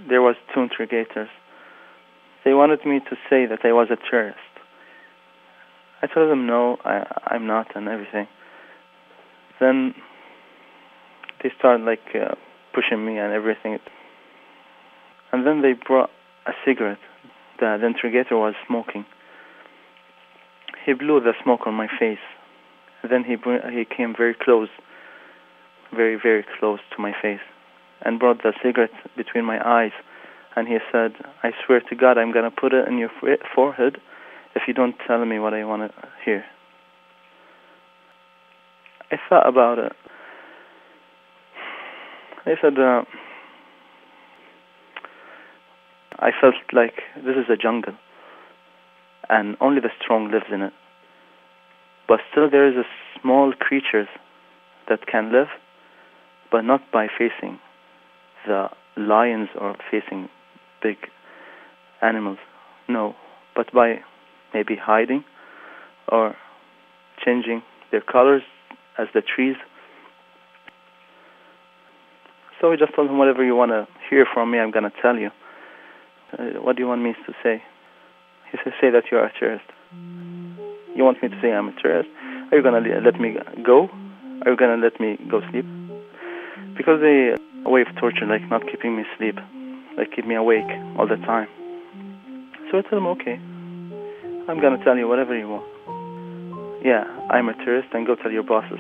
There was two interrogators. They wanted me to say that I was a terrorist. I told them no, I, I'm not, and everything. Then they started like uh, pushing me and everything. And then they brought a cigarette that the interrogator was smoking. He blew the smoke on my face. Then he he came very close, very very close to my face, and brought the cigarette between my eyes, and he said, "I swear to God, I'm gonna put it in your forehead if you don't tell me what I want to hear." I thought about it. I said, uh, I felt like this is a jungle and only the strong lives in it. But still there is a small creatures that can live, but not by facing the lions or facing big animals. No, but by maybe hiding or changing their colors as the trees. So we just told him, whatever you want to hear from me, I'm going to tell you. Uh, what do you want me to say? He said, say that you are a terrorist. You want me to say I'm a terrorist? Are you going to let me go? Are you going to let me go sleep? Because they a way of torture, like not keeping me sleep, like keep me awake all the time. So I tell him, okay, I'm going to tell you whatever you want. Yeah, I'm a terrorist, and go tell your bosses.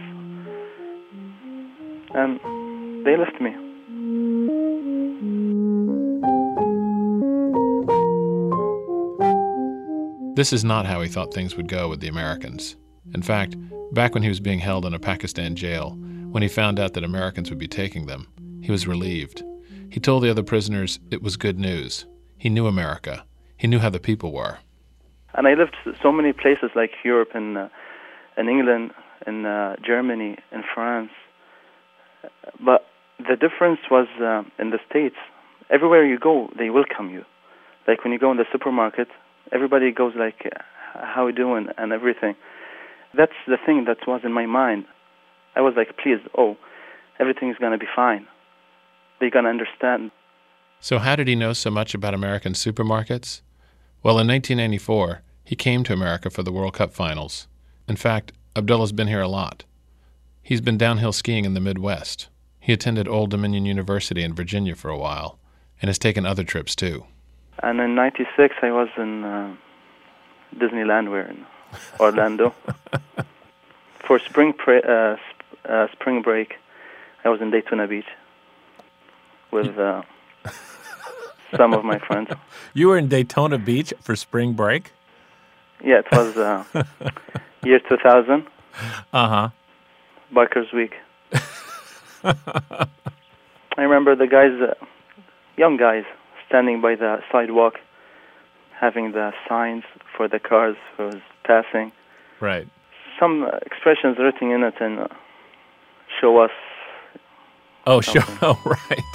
And they left me. This is not how he thought things would go with the Americans. In fact, back when he was being held in a Pakistan jail, when he found out that Americans would be taking them, he was relieved. He told the other prisoners it was good news. He knew America. He knew how the people were. And I lived so many places like Europe and uh, in England, in uh, Germany, in France. But the difference was uh, in the States. Everywhere you go, they welcome you. Like when you go in the supermarket, everybody goes like, "How you doing?" and everything. That's the thing that was in my mind. I was like, "Please, oh, everything's gonna be fine. They're gonna understand." So, how did he know so much about American supermarkets? Well, in 1994, he came to America for the World Cup finals. In fact, Abdullah's been here a lot. He's been downhill skiing in the Midwest. He attended Old Dominion University in Virginia for a while, and has taken other trips too. And in '96, I was in uh, Disneyland, where in Orlando, for spring pre- uh, sp- uh, spring break. I was in Daytona Beach with uh, some of my friends. You were in Daytona Beach for spring break? Yeah, it was uh, year 2000. Uh huh. Bikers Week. I remember the guys, uh, young guys, standing by the sidewalk, having the signs for the cars who was passing. Right. Some expressions written in it and uh, show us. Oh, show. Oh, right.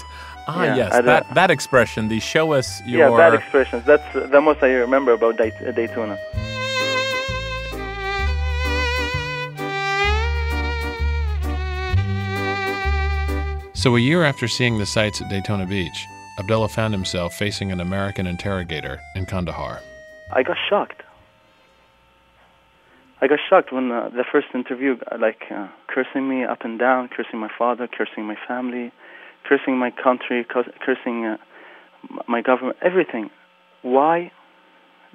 Ah, Yeah, yes. That that expression. The show us your. Yeah, bad expressions. That's the most I remember about Day- Daytona. So, a year after seeing the sights at Daytona Beach, Abdullah found himself facing an American interrogator in Kandahar. I got shocked. I got shocked when uh, the first interview, uh, like uh, cursing me up and down, cursing my father, cursing my family, cursing my country, cursing uh, my government, everything. Why?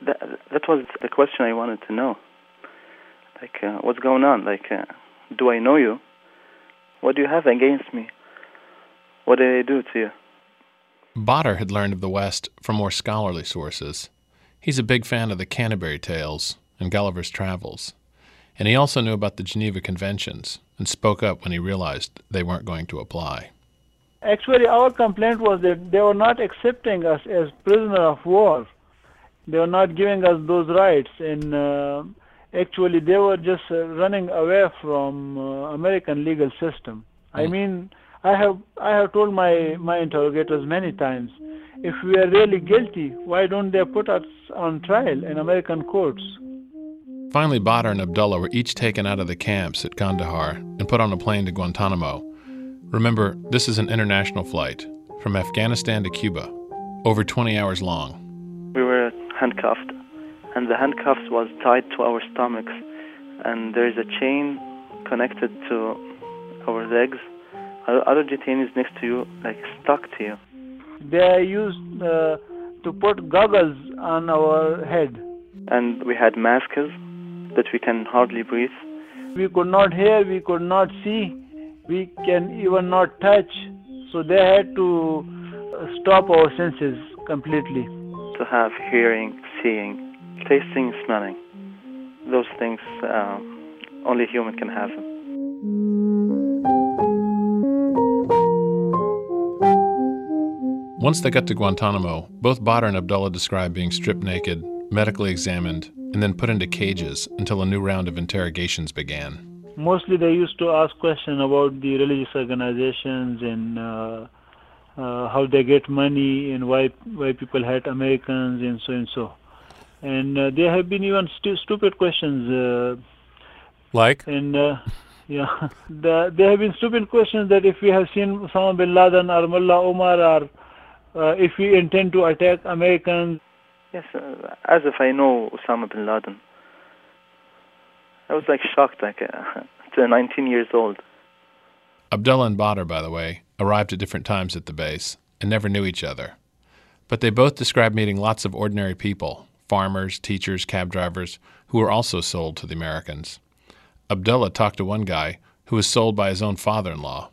That that was the question I wanted to know. Like, uh, what's going on? Like, uh, do I know you? What do you have against me? What did I do to you? Badr had learned of the West from more scholarly sources. He's a big fan of the Canterbury Tales and Gulliver's Travels, and he also knew about the Geneva Conventions and spoke up when he realized they weren't going to apply. Actually, our complaint was that they were not accepting us as prisoner of war. They were not giving us those rights, and uh, actually, they were just uh, running away from uh, American legal system. I mean, I have I have told my my interrogators many times, if we are really guilty, why don't they put us on trial in American courts? Finally, Badr and Abdullah were each taken out of the camps at Kandahar and put on a plane to Guantanamo. Remember, this is an international flight from Afghanistan to Cuba, over 20 hours long. We were handcuffed, and the handcuffs was tied to our stomachs, and there is a chain connected to our legs. Other detainees next to you, like stuck to you. They used uh, to put goggles on our head. And we had masks that we can hardly breathe. We could not hear, we could not see, we can even not touch. So they had to uh, stop our senses completely. To have hearing, seeing, tasting, smelling. Those things uh, only human can have them. Once they got to Guantanamo, both Badr and Abdullah described being stripped naked, medically examined, and then put into cages until a new round of interrogations began. Mostly they used to ask questions about the religious organizations and uh, uh, how they get money and why why people hate Americans and so and so. and uh, there have been even stu- stupid questions. Uh, like? And uh, yeah, the, there have been stupid questions that if we have seen Osama bin Laden or Mullah Omar or uh, if we intend to attack Americans. Yes, uh, as if I know Osama bin Laden. I was like shocked, like uh, to 19 years old. Abdullah and Badr, by the way, arrived at different times at the base and never knew each other. But they both described meeting lots of ordinary people farmers, teachers, cab drivers who were also sold to the Americans. Abdullah talked to one guy who was sold by his own father in law.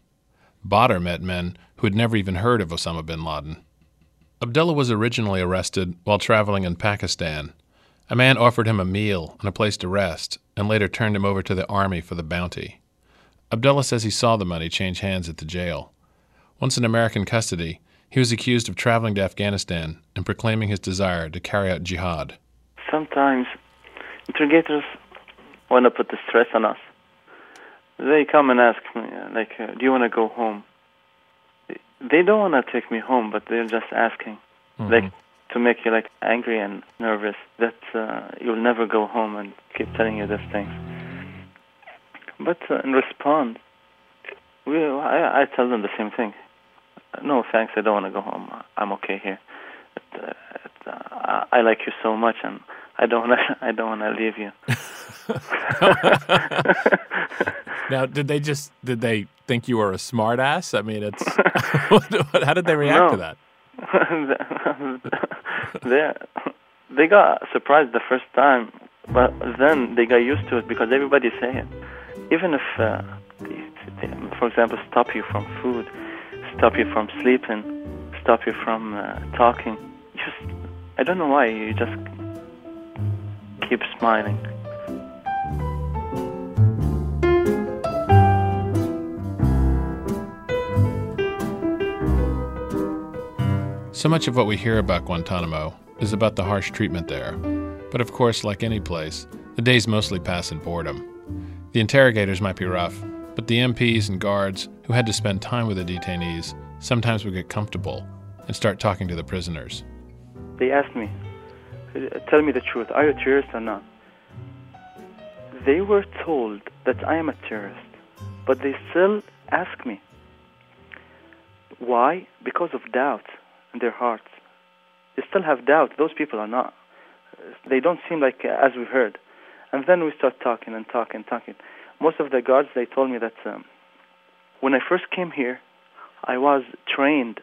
Badr met men who had never even heard of Osama bin Laden. Abdullah was originally arrested while traveling in Pakistan. A man offered him a meal and a place to rest, and later turned him over to the army for the bounty. Abdullah says he saw the money change hands at the jail. Once in American custody, he was accused of traveling to Afghanistan and proclaiming his desire to carry out jihad. Sometimes interrogators want to put the stress on us. They come and ask me, like, do you want to go home? They don't want to take me home, but they're just asking, Mm-hmm. like, to make you like angry and nervous that uh, you'll never go home and keep telling you these things. But uh, in response, we, I, I tell them the same thing. No, thanks. I don't want to go home. I'm okay here. It, uh, it, uh, I, I like you so much, and I don't want to. I don't want to leave you. now, did they just did they think you were a smartass? I mean, it's how did they react to that? they they got surprised the first time, but then they got used to it because everybody's saying, even if, uh, for example, stop you from food, stop you from sleeping, stop you from uh, talking, just I don't know why you just keep smiling. So much of what we hear about Guantanamo is about the harsh treatment there. But of course, like any place, the days mostly pass in boredom. The interrogators might be rough, but the MPs and guards who had to spend time with the detainees sometimes would get comfortable and start talking to the prisoners. They asked me, "Uh, "Tell me the truth. Are you a terrorist or not?" They were told that I am a terrorist, but they still ask me. Why? Because of doubt in their hearts. They still have doubt. Those people are not. They don't seem like uh, as we heard. And then we start talking and talking and talking. Most of the guards they told me that um, when I first came here, I was trained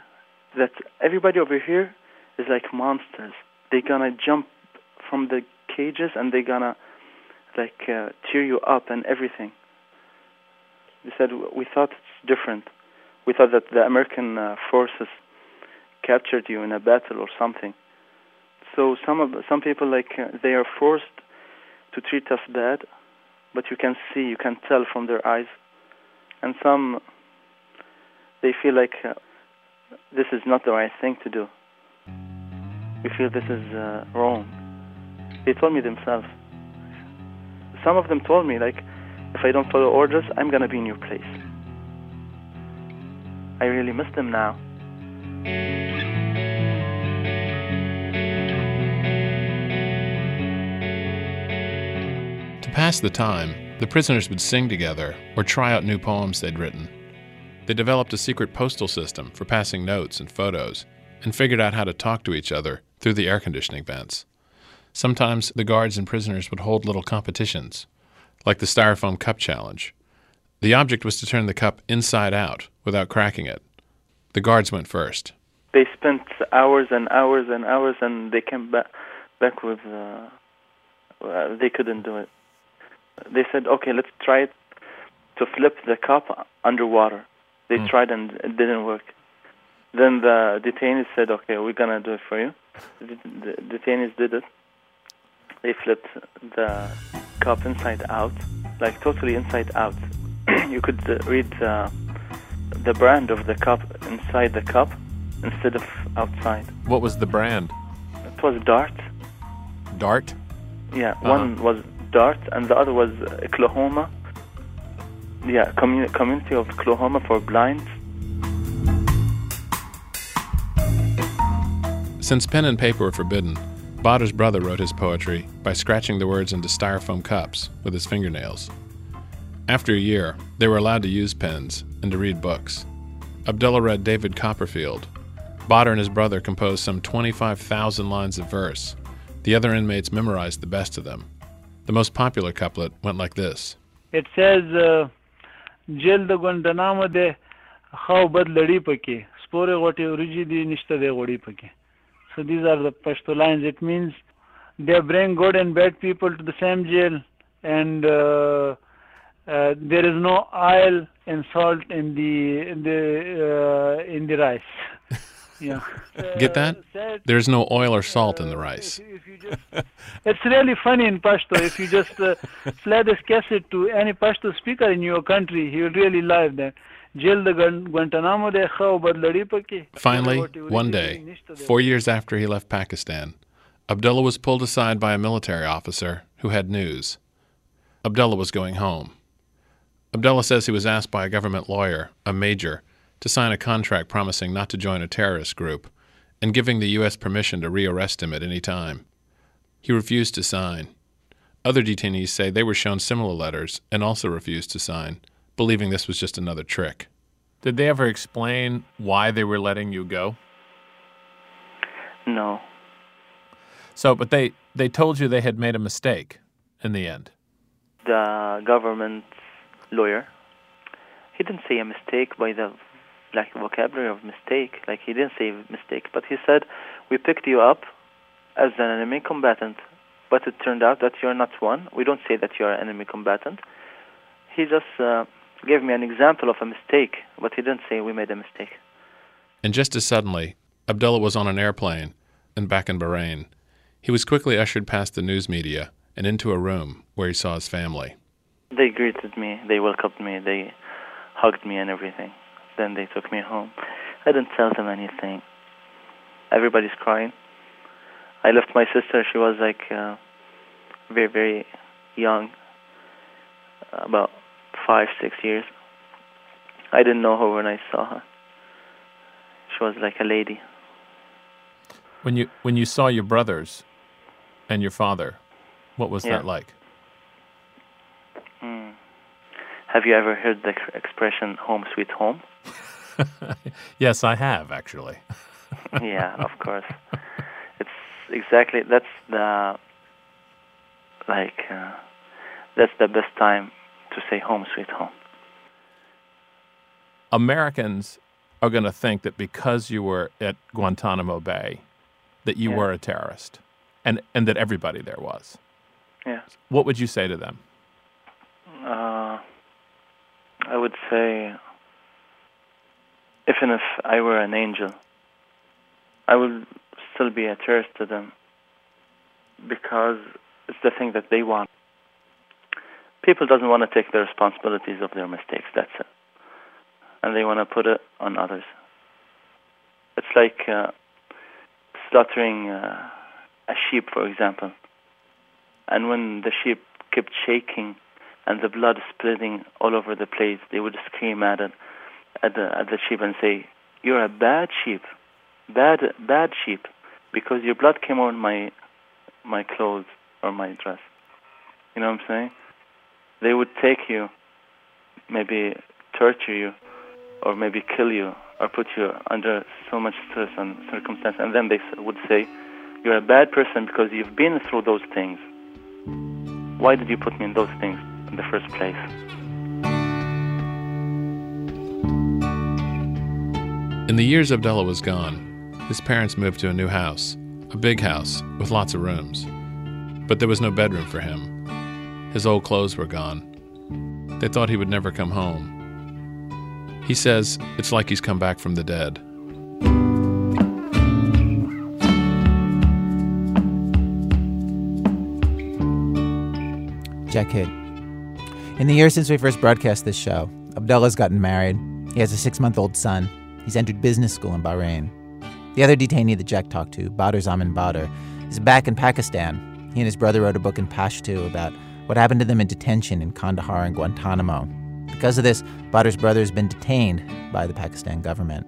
that everybody over here is like monsters. They're gonna jump from the cages and they're gonna like uh, you up and everything. They said we thought it's different. We thought that the American uh, forces captured you in a battle or something. So some of some people like uh, they are forced to treat us bad, but you can see, you can tell from their eyes, and some they feel like uh, this is not the right thing to do. We feel this is uh, wrong. They told me themselves. Some of them told me like, if I don't follow orders, I'm gonna be in your place. I really miss them now. Pass the time, the prisoners would sing together or try out new poems they'd written. They developed a secret postal system for passing notes and photos and figured out how to talk to each other through the air conditioning vents. Sometimes the guards and prisoners would hold little competitions, like the Styrofoam Cup Challenge. The object was to turn the cup inside out without cracking it. The guards went first. They spent hours and hours and hours, and they came back back with. Uh, uh, they couldn't do it. They said, "Okay, let's try it to flip the cup underwater." They Mm. tried and it didn't work. Then the detainees said, "Okay, we're gonna do it for you." The, the detainees did it. They flipped the cup inside out, like totally inside out. you could uh, read uh, the brand of the cup inside the cup instead of outside. What was the brand? It was Dart. Dart. Yeah, Uh-huh. one was Dart and the other was Oklahoma. Yeah, commu- community of Oklahoma for blind. Since pen and paper were forbidden, Badr's brother wrote his poetry by scratching the words into styrofoam cups with his fingernails. After a year, they were allowed to use pens and to read books. Abdullah read David Copperfield. Badr and his brother composed some 25,000 lines of verse. The other inmates memorized the best of them. The most popular couplet went like this It says, uh, Jail the Guantanamo de How Bad Laripaki, Spore Gotti Uriji Nishta de Godipaki. So these are the Pashto lines. It means they bring good and bad people to the same jail, and uh, uh, there is no oil and salt in the in the uh, in the rice. Yeah. Get that? There's no oil or salt in the rice. Just, it's really funny in Pashto. If you just uh, play this cassette to any Pashto speaker in your country, he will really love that. Finally, one day, four years after he left Pakistan, Abdullah was pulled aside by a military officer who had news. Abdullah was going home. Abdullah says he was asked by a government lawyer, a major, to sign a contract promising not to join a terrorist group and giving the U.S. permission to rearrest him at any time. He refused to sign. Other detainees say they were shown similar letters and also refused to sign, believing this was just another trick. Did they ever explain why they were letting you go? No. So, but they they told you they had made a mistake in the end. The government lawyer, he didn't say a mistake by the like vocabulary of mistake. Like he didn't say mistake, but he said we picked you up as an enemy combatant, but it turned out that you're not one. We don't say that you're an enemy combatant. He just uh, gave me an example of a mistake, but he didn't say we made a mistake. And just as suddenly, Abdullah was on an airplane and back in Bahrain. He was quickly ushered past the news media and into a room where he saw his family. They greeted me, they welcomed me, they hugged me and everything. Then they took me home. I didn't tell them anything. Everybody's crying. I left my sister. She was like uh, very, very young, about five, six years. I didn't know her when I saw her. She was like a lady. When you when you saw your brothers and your father, what was Yeah. that like? Mm. Have you ever heard the expression "home sweet home"? yes, I have actually. yeah, of course. It's exactly that's the like uh, that's the best time to say home sweet home. Americans are going to think that because you were at Guantanamo Bay, that you Yeah. were a terrorist, and and that everybody there was. Yeah. What would you say to them? Uh, I would say, even if I were an angel, I would still be a terrorist to them because it's the thing that they want. People doesn't want to take the responsibilities of their mistakes. That's it, and they want to put it on others. It's like uh, slaughtering uh, a sheep, for example, and when the sheep kept shaking and the blood spreading all over the place, they would scream at it, at the at the sheep and say, "You're a bad sheep, bad bad sheep, because your blood came on my my clothes or my dress." You know what I'm saying? They would take you, maybe torture you, or maybe kill you, or put you under so much stress and circumstance, and then they would say, "You're a bad person because you've been through those things." Why did you put me in those things in the first place? In the years Abdullah was gone, his parents moved to a new house, a big house with lots of rooms. But there was no bedroom for him. His old clothes were gone. They thought he would never come home. He says it's like he's come back from the dead. Jack Hitt. In the years since we first broadcast this show, Abdullah's gotten married. He has a six month old son. He's entered business school in Bahrain. The other detainee that Jack talked to, Badr Zaman Badr, is back in Pakistan. He and his brother wrote a book in Pashto about what happened to them in detention in Kandahar and Guantanamo. Because of this, Badr's brother has been detained by the Pakistan government.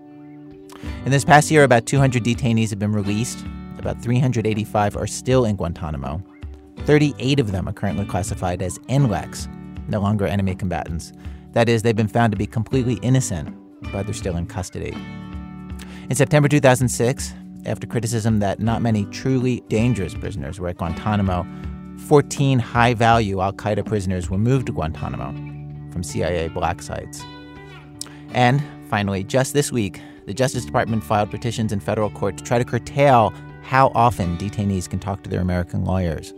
In this past year, about 200 detainees have been released. About 385 are still in Guantanamo. 38 of them are currently classified as NLECs, no longer enemy combatants. That is, they've been found to be completely innocent, but they're still in custody. In September 2006, after criticism that not many truly dangerous prisoners were at Guantanamo, 14 high value Al Qaeda prisoners were moved to Guantanamo from CIA black sites. And finally, just this week, the Justice Department filed petitions in federal court to try to curtail how often detainees can talk to their American lawyers,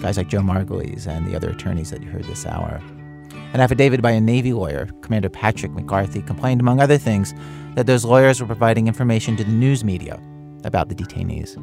guys like Joe Margulies and the other attorneys that you heard this hour. An affidavit by a Navy lawyer, Commander Patrick McCarthy, complained, among other things, that those lawyers were providing information to the news media about the detainees.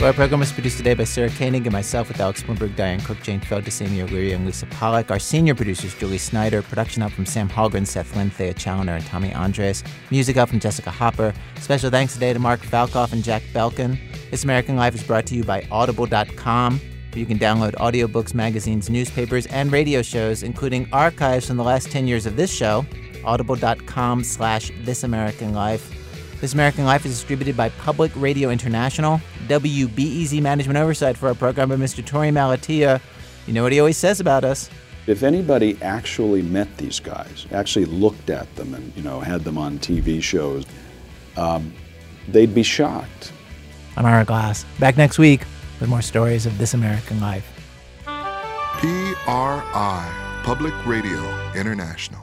Well, our program was produced today by Sarah Koenig and myself with Alex Blumberg, Diane Cook, Jane Feld, Sammy O'Leary, and Lisa Pollak. Our senior producers, Julie Snyder. Production help from Sam Hallgren, Seth Lind, Thea Chaloner, and Tommy Andres. Music help from Jessica Hopper. Special thanks today to Mark Falkoff and Jack Balkin. This American Life is brought to you by Audible.com, where you can download audiobooks, magazines, newspapers, and radio shows, including archives from the last 10 years of this show. Audible.com slash This American Life. This American Life is distributed by Public Radio International. WBEZ management oversight for our program by Mr. Torey Malatia. You know what he always says about us. If anybody actually met these guys, actually looked at them and, you know, had them on TV shows, um, they'd be shocked. I'm Ira Glass. Back next week with more stories of This American Life. PRI, Public Radio International.